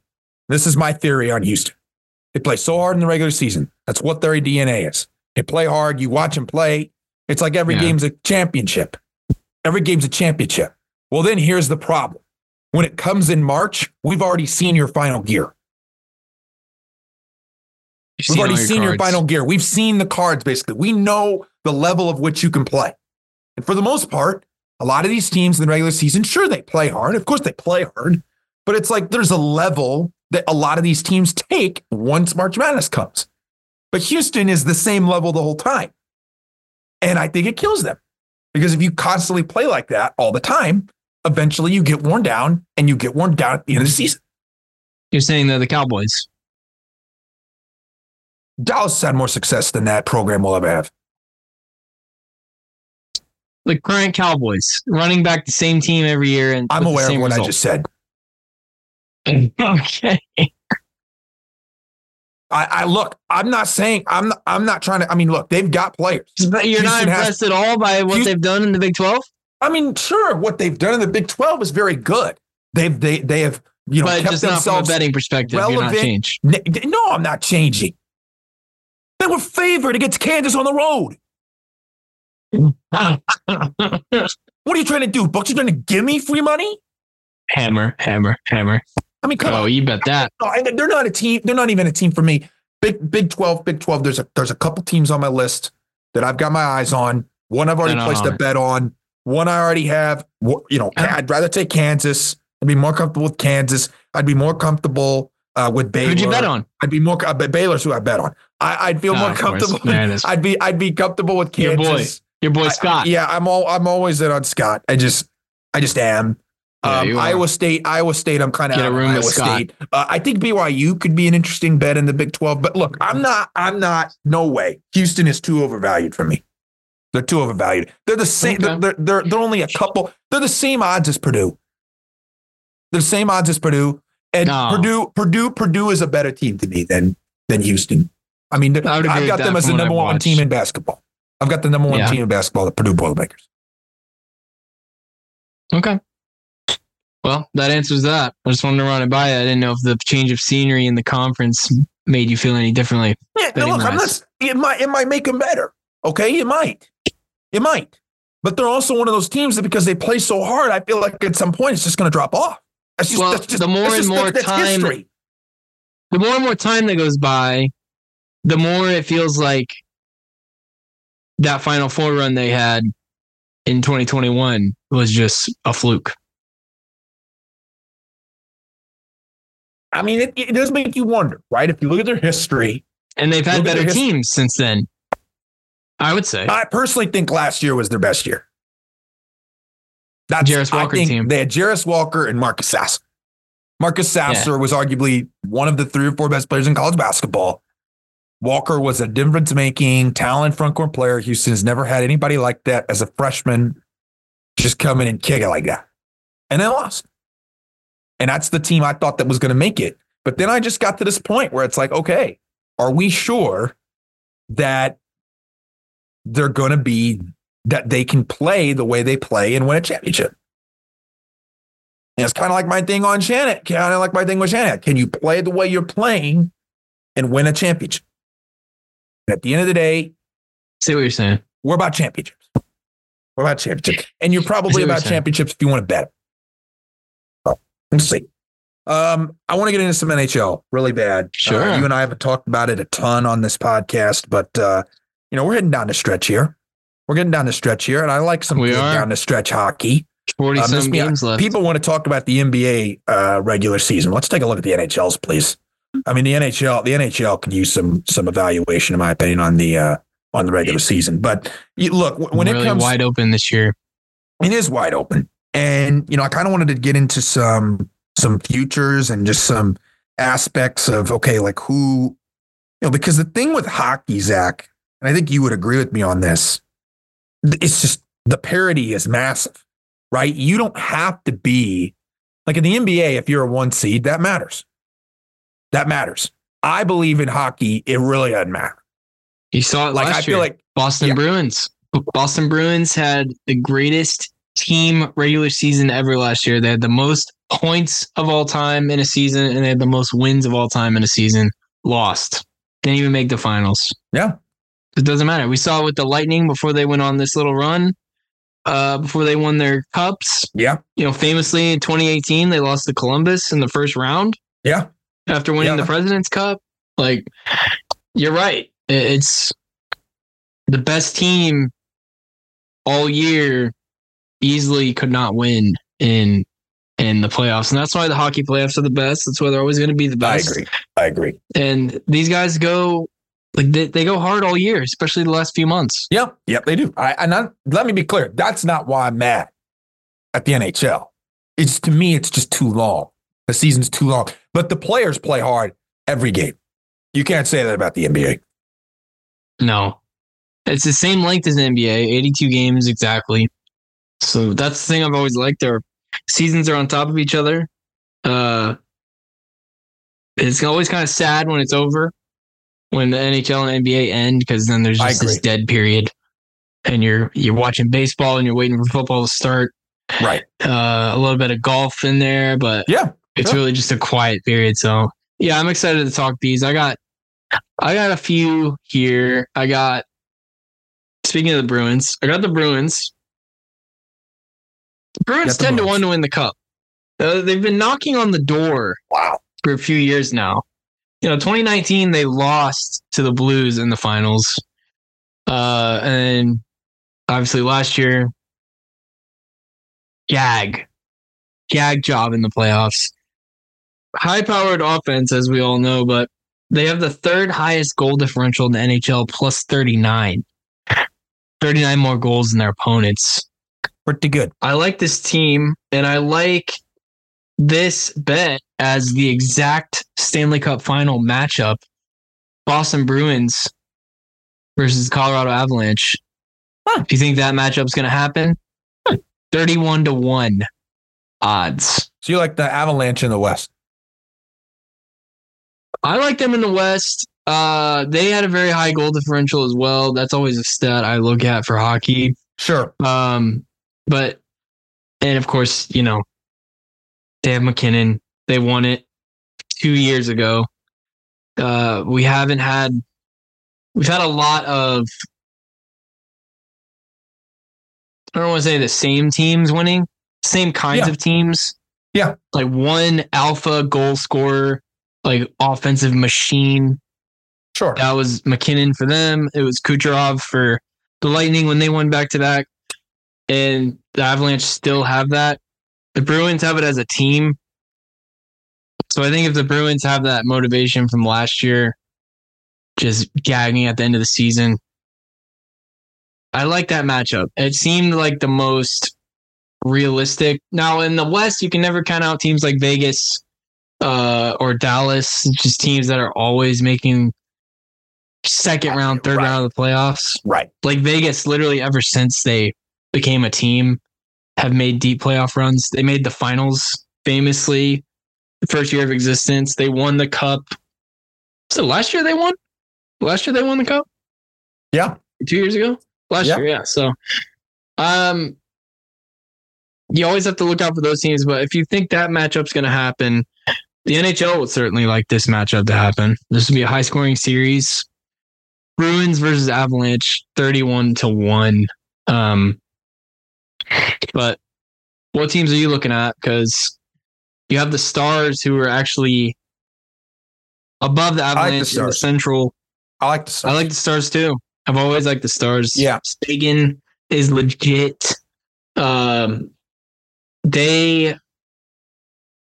This is my theory on Houston. They play so hard in the regular season. That's what their DNA is. They play hard. You watch them play. It's like every Yeah. game's a championship. Every game's a championship. Well, then here's the problem. When it comes in March, we've already seen your final gear. You've We've all already seen your final gear. We've seen the cards basically. We know the level of which you can play. And for the most part, a lot of these teams in the regular season, sure, they play hard. Of course, they play hard, but it's like there's a level that a lot of these teams take once March Madness comes. But Houston is the same level the whole time. And I think it kills them because if you constantly play like that all the time, eventually you get worn down and you get worn down at the end of the season. You're saying they're the Cowboys. Dallas has had more success than that program will ever have. The current Cowboys running back the same team every year, and I'm aware of what I just said. *laughs* okay. I, I look. I'm not saying I'm. Not, I'm not trying to. I mean, look, they've got players. But you're not Houston has- impressed at all by what Houston- they've done in the Big 12? I mean, sure, what they've done in the Big 12 is very good. They've they they have you know but kept just not from a themselves. betting perspective. Not relevant. No, I'm not changing. They were favored against Kansas on the road. *laughs* What are you trying to do, Bucks? You trying to give me free money? hammer, hammer, hammer. I mean, come Oh, on. you bet that. They're not a team. They're not even a team for me. Big Big 12, Big 12. There's a there's a couple teams on my list that I've got my eyes on. One I've already placed on a bet on. One I already have. You know, I'd rather take Kansas. I'd be more comfortable with Kansas. I'd be more comfortable uh, with Baylor. Who'd you bet on? I'd be more. Uh, Baylor's who I bet on. I, I'd feel Ah, more comfortable. Is. I'd be I'd be comfortable with Your boy. Kansas. Your boy I- Scott. yeah, I'm all I'm always in on Scott. I just I just am. Yeah, um. Iowa State, Iowa State. I'm kind of Get room with Iowa State. Uh, I think BYU could be an interesting bet in the Big 12. But look, I'm not. I'm not. No way. Houston is too overvalued for me. They're too overvalued. They're the same. Okay. They're, they're they're only a couple. They're the same odds as Purdue. They're the same odds as Purdue. And No. Purdue, Purdue, Purdue is a better team to me than than Houston. I mean, I I've got them as the number one watched. team in basketball. I've got the number one Yeah. team in basketball, the Purdue Boilermakers. Okay. Well, that answers that. I just wanted to run it by you. I didn't know if the change of scenery in the conference made you feel any differently. Yeah, no, look, I'm not. It might, it might make them better. Okay, it might, it might. But they're also one of those teams that because they play so hard, I feel like at some point it's just going to drop off. That's just, Well, that's just the more and more time- history. The more and more time that goes by, the more it feels like that Final Four run they had in 2021 was just a fluke. I mean, it, it does make you wonder, right? If you look at their history, And they've had better teams since then. I would say. I personally think last year was their best year. That's Jarace Walker team. They had Jarace Walker and Marcus Sasser. Marcus Sasser was arguably one of the three or four best players in college basketball. Walker was a difference making, talent front court player. Houston has never had anybody like that as a freshman just come in and kick it like that. And they lost. And that's the team I thought that was going to make it. But then I just got to this point where it's like, okay, are we sure that they're going to be that they can play the way they play and win a championship. And it's kind of like my thing on Shannon, kind of like my thing with Shannon. Can you play the way you're playing and win a championship? And at the end of the day, See what you're saying. we're about championships. We're about championships. And you're probably about championships if you want to bet. So, we'll see. Um, I want to get into some NHL really bad. Sure. Uh, you and I haven't talked about it a ton on this podcast, but uh, you know, we're heading down the stretch here. We're getting down the stretch here, and I like some We are. down the stretch hockey. 40 Um, some games left. People want to talk about the NBA uh, regular season. Let's take a look at the NHL's, please. I mean, the NHL, the NHL can use some some evaluation, in my opinion, on the uh, on the regular season. But you, look, when really it comes, wide open this year. it is wide open. And you know, I kind of wanted to get into some some futures and just some aspects of okay, like who, you know, because the thing with hockey, Zach, and I think you would agree with me on this, it's just the parity is massive, right? You don't have to be like in the NBA, if you're a one seed, that matters. That matters. I believe in hockey, it really doesn't matter. You saw it Like last I feel year. like Boston Yeah. Bruins. Boston Bruins had the greatest team regular season ever last year. They had the most points of all time in a season, and they had the most wins of all time in a season. Lost. Didn't even make the finals. yeah, It doesn't matter. We saw it with the Lightning before they went on this little run. Uh, before they won their cups, yeah, you know, famously in 2018, they lost to Columbus in the first round yeah. after winning Yeah. the President's Cup. Like, you're right. It's the best team all year easily could not win in in the playoffs, and that's why the hockey playoffs are the best. That's why they're always going to be the best. I agree. I agree. And these guys go like they, they go hard all year, especially the last few months. Yep, yep, they do. I, and I, let me be clear. That's not why I'm mad at the NHL. It's to me, it's just too long. The season's too long. But the players play hard every game. You can't say that about the NBA. No, it's the same length as the NBA, 82 games exactly. So that's the thing I've always liked. Their seasons are on top of each other. Uh, it's always kind of sad when it's over, when the NHL and NBA end, because then there's just this dead period, and you're you're watching baseball and you're waiting for football to start. Right. Uh, a little bit of golf in there, but Yeah. it's Sure. really just a quiet period. So yeah, I'm excited to talk these. I got I got a few here. I got speaking of the Bruins, I got the Bruins. The Bruins ten to one to win the cup. Uh, they've been knocking on the door Wow. for a few years now. You know, 2019 they lost to the Blues in the finals. Uh and obviously last year gag gag job in the playoffs. High powered offense as we all know, but they have the third highest goal differential in the NHL plus 39. 39 more goals than their opponents. Pretty good. I like this team and I like this bet as the exact Stanley Cup final matchup. Boston Bruins versus Colorado Avalanche. Huh. Do you think that matchup's going to happen? 31 to 1 odds. So you like the Avalanche in the West? I like them in the West. Uh, they had a very high goal differential as well. That's always a stat I look at for hockey. Sure. Um, but and of course, you know, they have MacKinnon. They won it two years ago. Uh, we haven't had we've had a lot of I don't want to say the same teams winning, same kinds Yeah. of teams. Yeah. Like one alpha goal scorer, like offensive machine. Sure. That was MacKinnon for them. It was Kucherov for the Lightning when they won back to back. And the Avalanche still have that. The Bruins have it as a team. So I think if the Bruins have that motivation from last year, just gagging at the end of the season, I like that matchup. It seemed like the most realistic. Now in the West, you can never count out teams like Vegas uh, or Dallas, just teams that are always making second round, third Right. round of the playoffs. Right. Like Vegas, literally ever since they became a team, have made deep playoff runs. They made the finals famously the first year of existence. They won the cup. So last year they won. Last year they won the cup. Yeah. Two years ago. Last Yeah. year, yeah. So, um, you always have to look out for those teams. But if you think that matchup's going to happen, the NHL would certainly like this matchup to happen. This would be a high scoring series. Bruins versus Avalanche, 31 to 1. Um, but what teams are you looking at? Because you have the Stars who are actually above the like the Avalanche in the Central. I like the Stars. I like the Stars too. I've always liked the Stars. Yeah. Seguin is legit. Um, they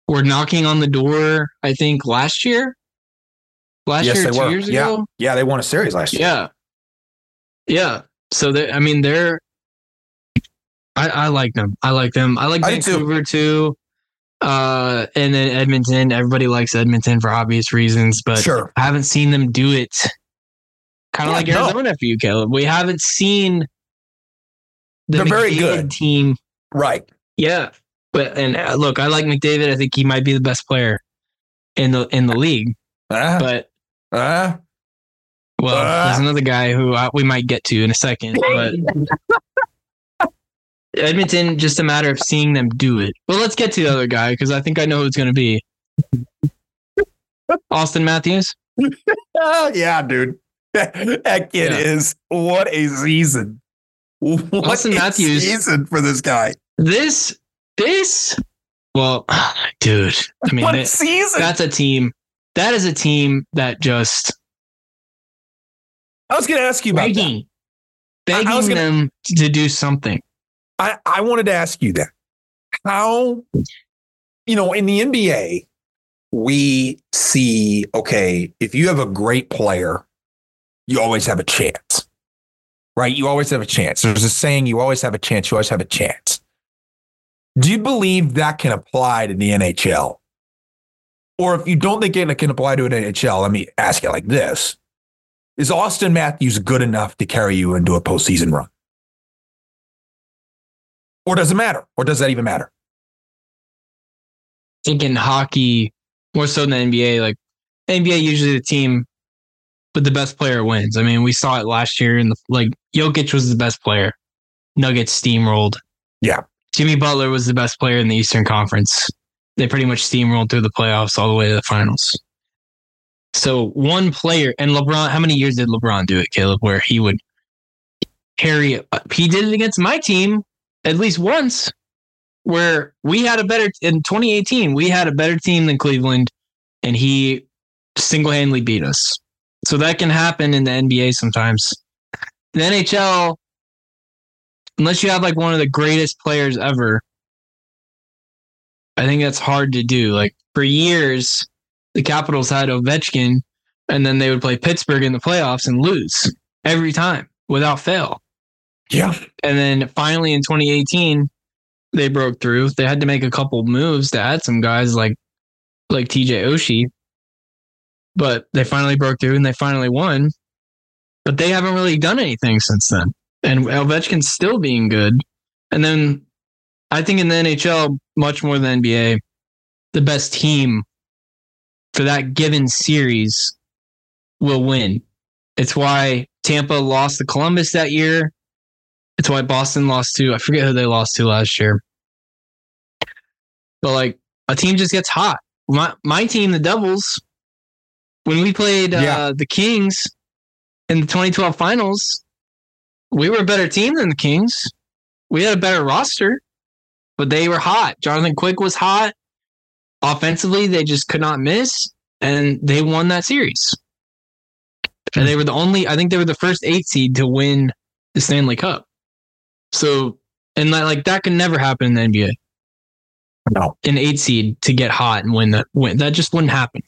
were knocking on the door, I think, last year. Last Yes, year, two were. years Yeah. ago. Yeah, they won a series last year. Yeah. Yeah. So they I mean they're I, I like them. I like them. I like I do too. Vancouver too. Uh, and then Edmonton. Everybody likes Edmonton for obvious reasons, but sure. I haven't seen them do it. Kind of Yeah, like no. Arizona for you, Caleb. We haven't seen the They're very McDavid good. team. Right. Yeah, but and uh, look, I like McDavid. I think he might be the best player in the in the league. Uh, But uh, well, Uh. there's another guy who uh, we might get to in a second. But *laughs* Edmonton, just a matter of seeing them do it. Well, let's get to the other guy because I think I know who it's going to be. *laughs* Auston Matthews. oh, *laughs* yeah, dude. *laughs* that kid Yeah. is what a season. What Auston a Matthews- season for this guy. This, this, well, *sighs* dude. I mean, that- season. that's a team. That is a team that just I was going to ask you about that. begging, I begging gonna- them to do something. I, I wanted to ask you that. How, you know, in the NBA, we see, okay, if you have a great player, you always have a chance, right? You always have a chance. There's a saying, you always have a chance, you always have a chance. Do you believe that can apply to the NHL? Or if you don't think it can apply to an NHL, let me ask it like this Is Auston Matthews good enough to carry you into a postseason run? Or does it matter? Or does that even matter? I think in hockey more so than the NBA. Like NBA, usually the team, but the best player wins. I mean, we saw it last year in the like Jokic was the best player. Nuggets steamrolled. Yeah. Jimmy Butler was the best player in the Eastern Conference. They pretty much steamrolled through the playoffs all the way to the finals. So one player and LeBron. How many years did LeBron do it, Caleb? Where he would carry. He did it against my team at least once where we had a better in 2018 we had a better team than cleveland and he single-handedly beat us. So that can happen in the nba sometimes. The nhl unless you have like one of the greatest players ever i think that's hard to do. Like for years the capitals had ovechkin and then they would play pittsburgh in the playoffs and lose every time without fail Yeah. and then finally in 2018, they broke through. They had to make a couple moves to add some guys like like TJ Oshie. But they finally broke through and they finally won. But they haven't really done anything since then. And Ovechkin's still being good. And then I think in the NHL, much more than NBA, the best team for that given series will win. It's why Tampa lost to Columbus that year. It's why Boston lost to I forget who they lost to last year. But like a team just gets hot. My my team, the Devils, when we played uh, Yeah. the Kings in the 2012 finals, we were a better team than the Kings. We had a better roster, but they were hot. Jonathan Quick was hot. Offensively, they just could not miss, and they won that series. And they were the only, I think they were the first eight seed to win the Stanley Cup. So, and that, like that can never happen in the NBA. No. An eight seed to get hot and win that win that just wouldn't happen.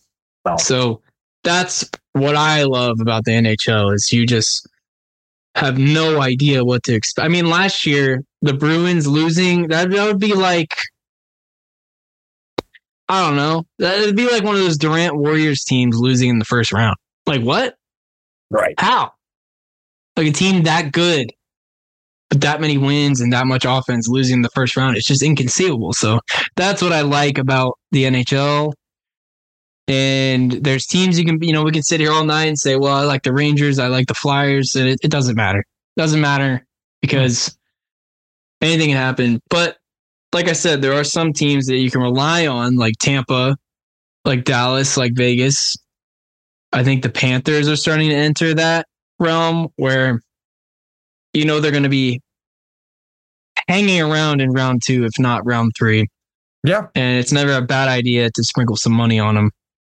No. So that's what I love about the NHL is you just have no idea what to expect. I mean, last year the Bruins losing that that would be like I don't know. That would be like one of those Durant Warriors teams losing in the first round. Like what? Right. How? Like a team that good, but that many wins and that much offense losing the first round, it's just inconceivable. So that's what I like about the NHL. And there's teams you can, you know, we can sit here all night and say, well, I like the Rangers, I like the Flyers, and it, it doesn't matter. It doesn't matter because anything can happen. But like I said, there are some teams that you can rely on, like Tampa, like Dallas, like Vegas. I think the Panthers are starting to enter that realm where you know they're going to be hanging around in round two, if not round three. Yeah. And it's never a bad idea to sprinkle some money on them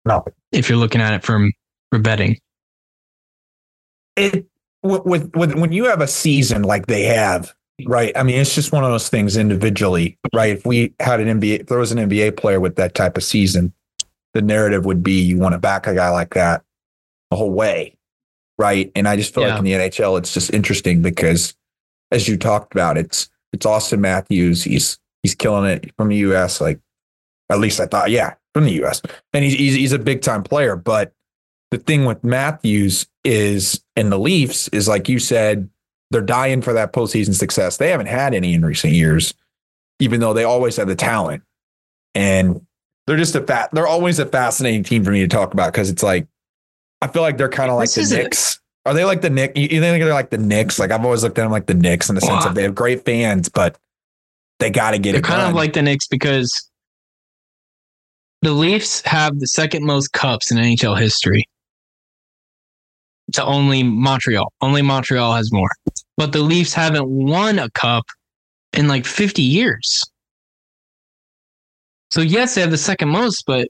No. if you're looking at it from for betting. It with, with with when you have a season like they have, right? I mean, it's just one of those things individually, right? If we had an NBA, if there was an NBA player with that type of season, the narrative would be you want to back a guy like that the whole way, right? And I just feel Yeah. like in the NHL, it's just interesting because, as you talked about, it's It's Auston Matthews. He's he's killing it from the U.S. Like at least I thought, yeah, from the U.S. And he's he's, he's a big time player. But the thing with Matthews is, and the Leafs is like you said, they're dying for that postseason success. They haven't had any in recent years, even though they always had the talent. And they're just a fat. They're always a fascinating team for me to talk about because it's like I feel like they're kind of like This the is a- Knicks. Are they like the Knicks? You you think they're like the Knicks? Like I've always looked at them like the Knicks in the sense Wow. of they have great fans, but they got to get it. They're it kind done. of like the Knicks because the Leafs have the second most cups in NHL history. To only Montreal. Only Montreal has more. But the Leafs haven't won a cup in like 50 years. So yes, they have the second most, but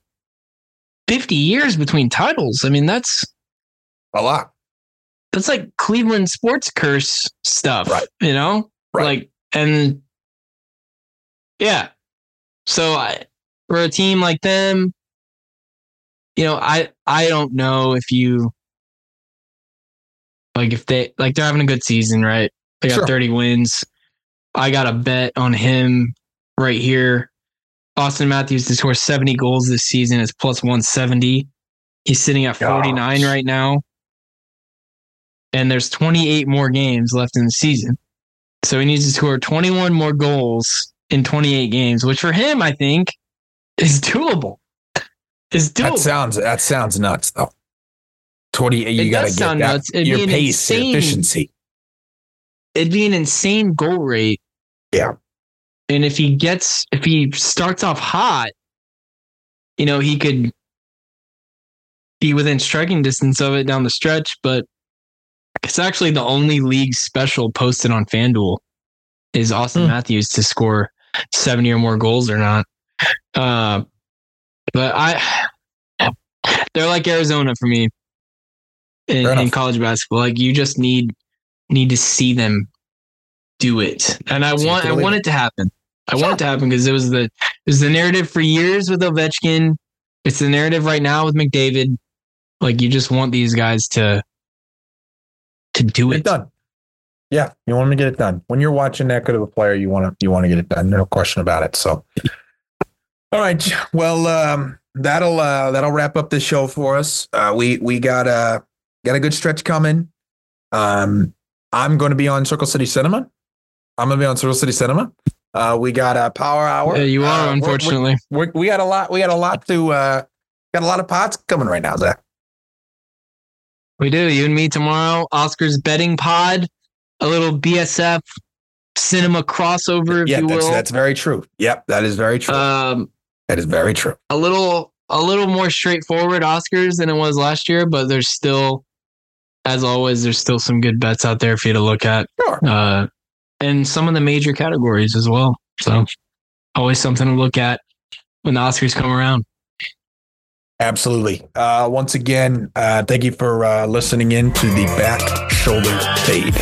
50 years between titles. I mean, that's a lot. that's like Cleveland sports curse stuff, Right. You know, Right. like and yeah. So I, for a team like them, you know, I I don't know if you like if they like they're having a good season, right? They got Sure. 30 wins. I got a bet on him right here. Auston Matthews to score 70 goals this season is plus 170. He's sitting at 49 Gosh. right now. And there's 28 more games left in the season. So he needs to score 21 more goals in 28 games, which for him, I think, is doable. Is doable. That sounds that sounds nuts though. Twenty, you got to get sound that nuts. It'd your pace, your efficiency. It'd be an insane goal rate. Yeah. And if he gets, if he starts off hot, you know, he could be within striking distance of it down the stretch. But it's actually the only league special posted on FanDuel is Auston Hmm. Matthews to score 70 or more goals or not. Uh, but I, they're like Arizona for me in, in college basketball. Like you just need need to see them do it, and I it want I want it. to happen. I Sure. want it to happen because it was the it was the narrative for years with Ovechkin. It's the narrative right now with McDavid. Like you just want these guys to to do it done. Yeah, you want to get it done. When you're watching that good of a player, you want to you want to get it done. No question about it. So, all right. Well, um, that'll uh, that'll wrap up this show for us. Uh, we we got a got a good stretch coming. Um, I'm going to be on Circle City Cinema. I'm going to be on Circle City Cinema. Uh, we got a Power Hour. Yeah, you Uh, are we're- unfortunately. we're, we got a lot. We got a lot to. Uh, got a lot of pots coming right now, Zach. We do. You and me tomorrow. Oscars betting pod. A little BSF cinema crossover, if yeah, you that's will. that's very true. Yep, that is very true. um, that is very true. a little a little more straightforward Oscars than it was last year, but there's still, as always, there's still some good bets out there for you to look at, Sure. uh, and some of the major categories as well. So, always something to look at when the Oscars come around. Absolutely. Uh, once again, uh, thank you for uh, listening in to the back shoulder fade.